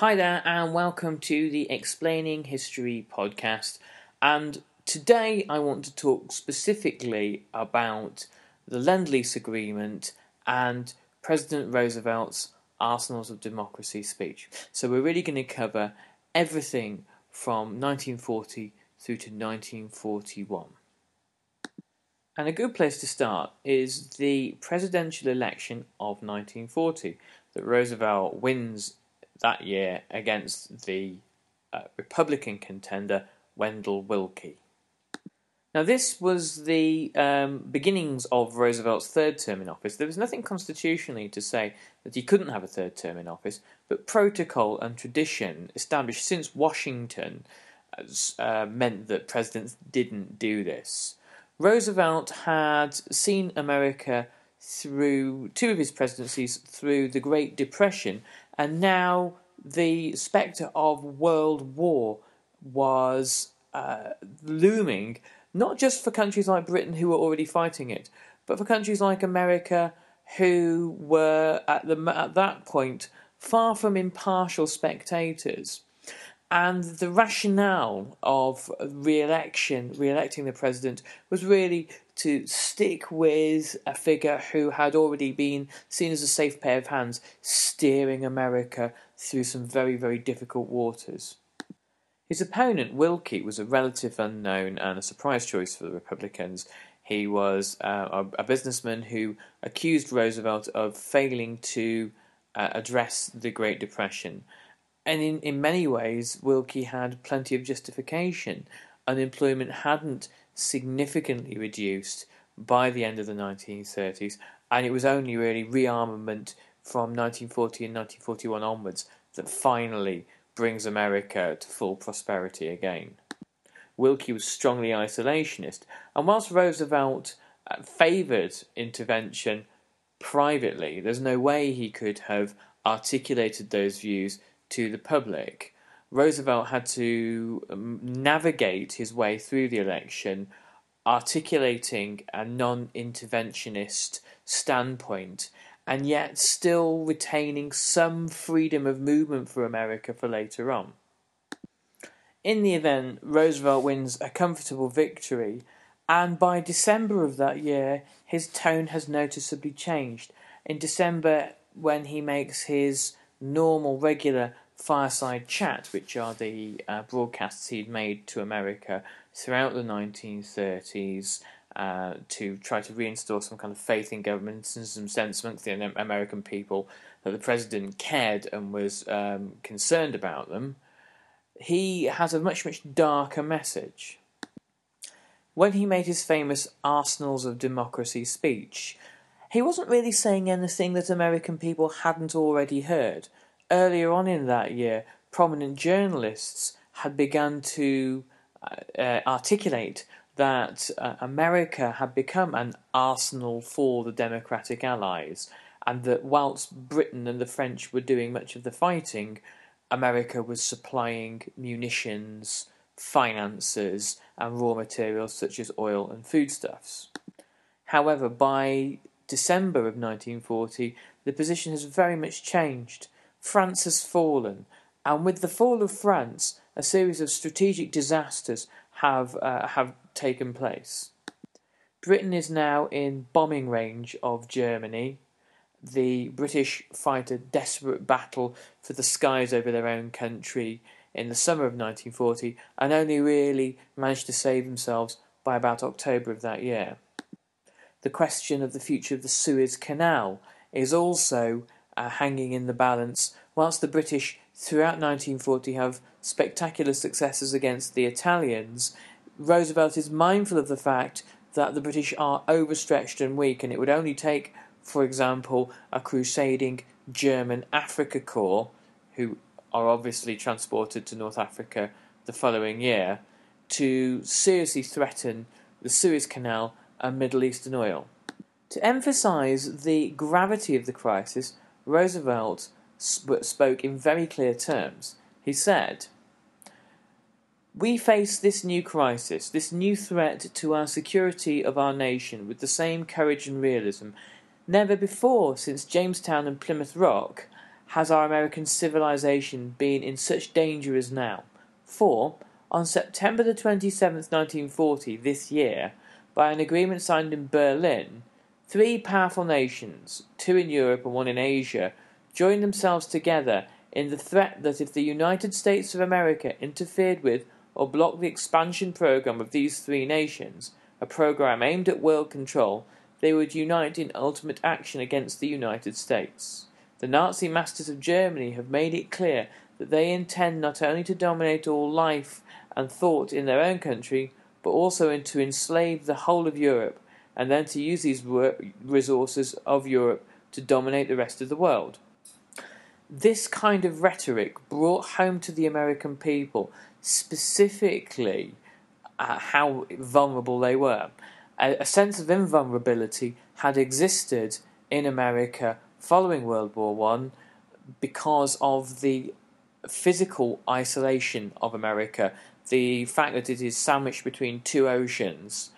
Hi there, and welcome to the Explaining History podcast. And today I want to talk specifically about the Lend Lease Agreement and President Roosevelt's Arsenals of Democracy speech. So we're really going to cover everything from 1940 through to 1941. And a good place to start is the presidential election of 1940 that Roosevelt wins that year against the uh, Republican contender Wendell Willkie. Now, this was the um, beginnings of Roosevelt's third term in office. There was nothing constitutionally to say that he couldn't have a third term in office, but protocol and tradition established since Washington uh, meant that presidents didn't do this. Roosevelt had seen America through two of his presidencies through the Great Depression and now the spectre of world war was uh, looming, not just for countries like Britain who were already fighting it, but for countries like America who were at the at that point far from impartial spectators. And the rationale of re-election, re-electing the president, was really to stick with a figure who had already been seen as a safe pair of hands, steering America through some very, very difficult waters. His opponent, Willkie, was a relative unknown and a surprise choice for the Republicans. He was uh, a, a, businessman who accused Roosevelt of failing to uh, address the Great Depression. And in, in many ways, Willkie had plenty of justification. Unemployment hadn't significantly reduced by the end of the 1930s, and it was only really rearmament from 1940 and 1941 onwards that finally brings America to full prosperity again. Willkie was strongly isolationist, and whilst Roosevelt uh, favoured intervention privately, there's no way he could have articulated those views to the public. Roosevelt had to um, navigate his way through the election, articulating a non interventionist standpoint, and yet still retaining some freedom of movement for America for later on. In the event, Roosevelt wins a comfortable victory, and by December of that year, his tone has noticeably changed. In December, when he makes his normal, regular fireside chat, which are the uh, broadcasts he'd made to America throughout the 1930s uh, to try to reinstall some kind of faith in government and some sense amongst the American people that the president cared and was um, concerned about them. He has a much, much darker message. When he made his famous Arsenals of Democracy speech, he wasn't really saying anything that American people hadn't already heard earlier on in that year, prominent journalists had begun to uh, uh, articulate that uh, America had become an arsenal for the Democratic allies, and that whilst Britain and the French were doing much of the fighting, America was supplying munitions, finances, and raw materials such as oil and foodstuffs. However, by December of 1940, the position has very much changed. France has fallen, and with the fall of France, a series of strategic disasters have uh, have taken place. Britain is now in bombing range of Germany. the British fight a desperate battle for the skies over their own country in the summer of 1940 and only really managed to save themselves by about October of that year. The question of the future of the Suez Canal is also uh, hanging in the balance, whilst the British throughout 1940 have spectacular successes against the Italians. Roosevelt is mindful of the fact that the British are overstretched and weak, and it would only take, for example, a crusading German Afrika Korps, who are obviously transported to North Africa the following year, to seriously threaten the Suez Canal and Middle Eastern oil. To emphasize the gravity of the crisis, Roosevelt sp- spoke in very clear terms. He said, We face this new crisis, this new threat to our security of our nation with the same courage and realism. Never before, since Jamestown and Plymouth Rock, has our American civilization been in such danger as now. For, on September the 27th, 1940, this year, by an agreement signed in Berlin, three powerful nations, two in Europe and one in Asia, joined themselves together in the threat that if the United States of America interfered with or blocked the expansion program of these three nations, a program aimed at world control, they would unite in ultimate action against the United States. The Nazi masters of Germany have made it clear that they intend not only to dominate all life and thought in their own country, but also to enslave the whole of Europe, and then to use these resources of Europe to dominate the rest of the world. This kind of rhetoric brought home to the American people specifically uh, how vulnerable they were. A, a sense of invulnerability had existed in America following World War One because of the physical isolation of America, the fact that it is sandwiched between two oceans.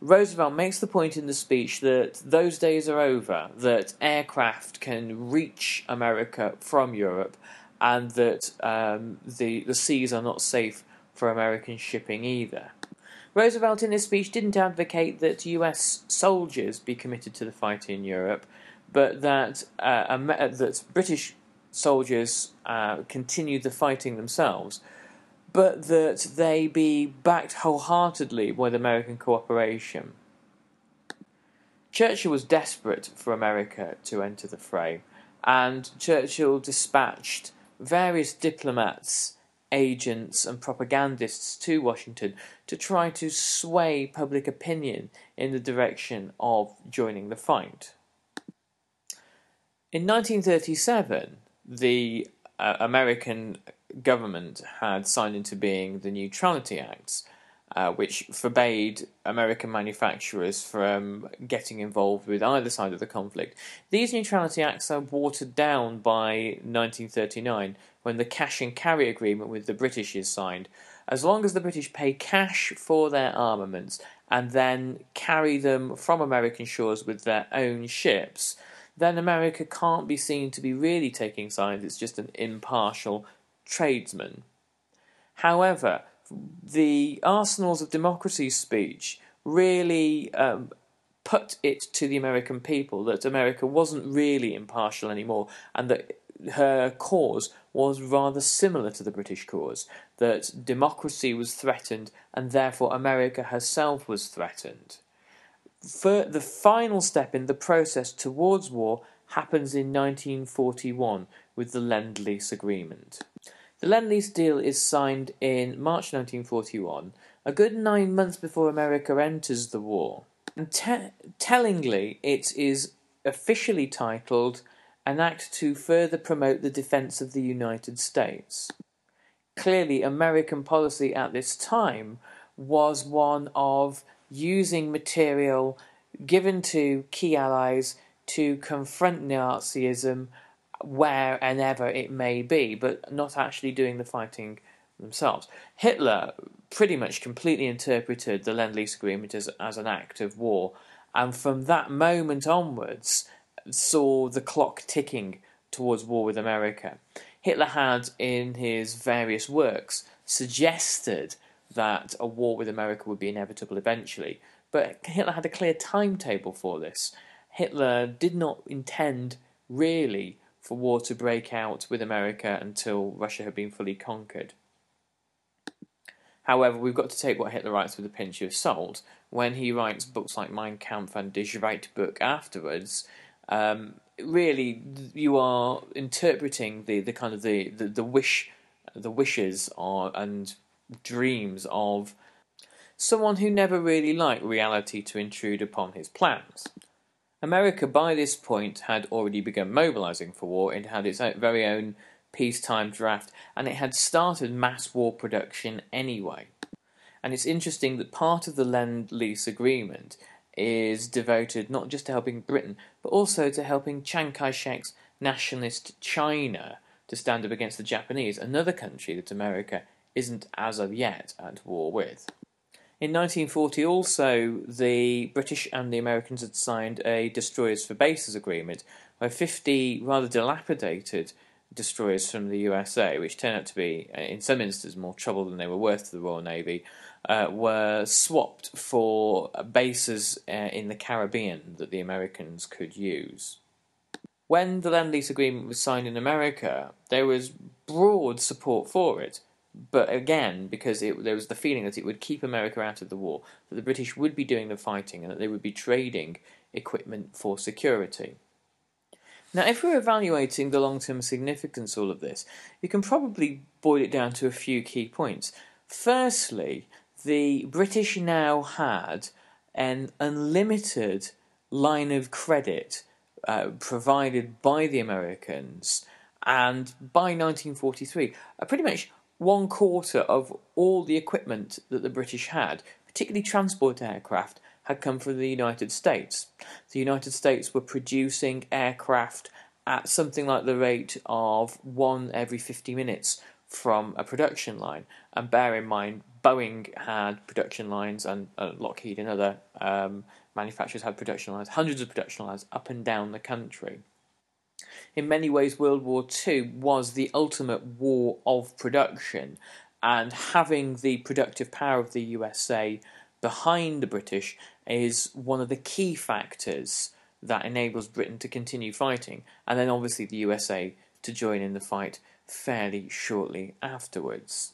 Roosevelt makes the point in the speech that those days are over, that aircraft can reach America from Europe, and that um, the, the seas are not safe for American shipping either. Roosevelt in his speech didn't advocate that US soldiers be committed to the fight in Europe, but that uh, that British soldiers uh, continued the fighting themselves, but that they be backed wholeheartedly with American cooperation. Churchill was desperate for America to enter the fray, and Churchill dispatched various diplomats, agents, and propagandists to Washington to try to sway public opinion in the direction of joining the fight. In 1937, the uh, American government had signed into being the Neutrality Acts, uh, which forbade American manufacturers from getting involved with either side of the conflict. These Neutrality Acts are watered down by 1939 when the cash and carry agreement with the British is signed. As long as the British pay cash for their armaments and then carry them from American shores with their own ships, then America can't be seen to be really taking sides, it's just an impartial tradesman. However, the Arsenals of Democracy speech really um, put it to the American people that America wasn't really impartial anymore and that her cause was rather similar to the British cause, that democracy was threatened and therefore America herself was threatened for the final step in the process towards war happens in 1941 with the Lend Lease Agreement. The Lend Lease deal is signed in March 1941, a good nine months before America enters the war. And te- tellingly, it is officially titled An Act to Further Promote the Defense of the United States. Clearly, American policy at this time was one of using material given to key allies to confront Nazism where and ever it may be, but not actually doing the fighting themselves. Hitler pretty much completely interpreted the Lend Lease Agreement as, as an act of war, and from that moment onwards saw the clock ticking towards war with America. Hitler had, in his various works, suggested that a war with America would be inevitable eventually. But Hitler had a clear timetable for this. Hitler did not intend really, for war to break out with America until Russia had been fully conquered. However, we've got to take what Hitler writes with a pinch of salt. When he writes books like Mein Kampf and Die Zweite afterwards, um, really you are interpreting the, the kind of the, the, the wish the wishes are, and dreams of someone who never really liked reality to intrude upon his plans. America, by this point, had already begun mobilizing for war. It had its very own peacetime draft, and it had started mass war production anyway. And it's interesting that part of the Lend Lease agreement is devoted not just to helping Britain, but also to helping Chiang Kai shek's nationalist China to stand up against the Japanese, another country that America isn't as of yet at war with. In 1940, also, the British and the Americans had signed a Destroyers for Bases agreement where 50 rather dilapidated destroyers from the USA, which turned out to be, uh, in some instances, more trouble than they were worth to the Royal Navy, uh, were swapped for bases uh, in the Caribbean that the Americans could use. When the Lend Lease Agreement was signed in America, there was broad support for it. But again, because it, there was the feeling that it would keep America out of the war, that the British would be doing the fighting and that they would be trading equipment for security. Now, if we're evaluating the long term significance of all of this, you can probably boil it down to a few key points. Firstly, the British now had an unlimited line of credit uh, provided by the Americans, and by 1943, uh, pretty much one quarter of all the equipment that the British had, particularly transport aircraft, had come from the United States. The United States were producing aircraft at something like the rate of one every 50 minutes from a production line. And bear in mind, Boeing had production lines, and uh, Lockheed and other um, manufacturers had production lines, hundreds of production lines up and down the country. In many ways, World War II was the ultimate war of production, and having the productive power of the USA behind the British is one of the key factors that enables Britain to continue fighting, and then obviously the USA to join in the fight fairly shortly afterwards.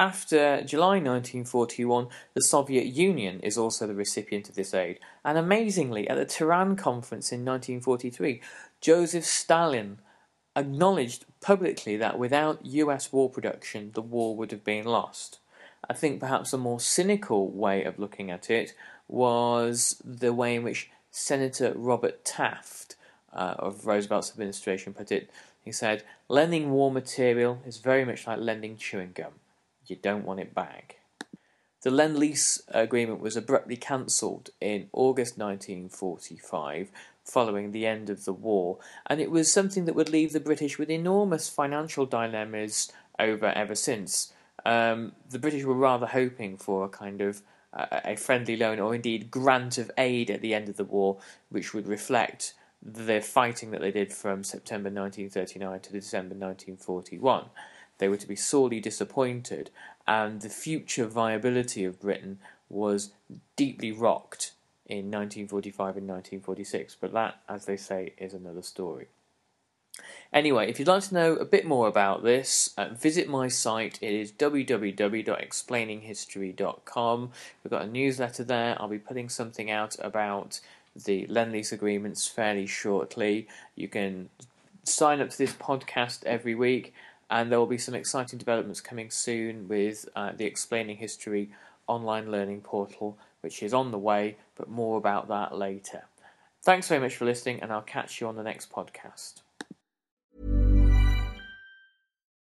After July 1941, the Soviet Union is also the recipient of this aid, and amazingly, at the Tehran Conference in 1943, Joseph Stalin acknowledged publicly that without US war production, the war would have been lost. I think perhaps a more cynical way of looking at it was the way in which Senator Robert Taft uh, of Roosevelt's administration put it. He said, Lending war material is very much like lending chewing gum. You don't want it back. The Lend Lease agreement was abruptly cancelled in August 1945 following the end of the war, and it was something that would leave the British with enormous financial dilemmas over ever since. Um, the British were rather hoping for a kind of uh, a friendly loan or indeed grant of aid at the end of the war, which would reflect the fighting that they did from September 1939 to December 1941. They were to be sorely disappointed, and the future viability of Britain was deeply rocked in 1945 and 1946. But that, as they say, is another story. Anyway, if you'd like to know a bit more about this, uh, visit my site. It is www.explaininghistory.com. We've got a newsletter there. I'll be putting something out about the Lend Lease agreements fairly shortly. You can sign up to this podcast every week, and there will be some exciting developments coming soon with uh, the Explaining History online learning portal, which is on the way, but more about that later. Thanks very much for listening, and I'll catch you on the next podcast.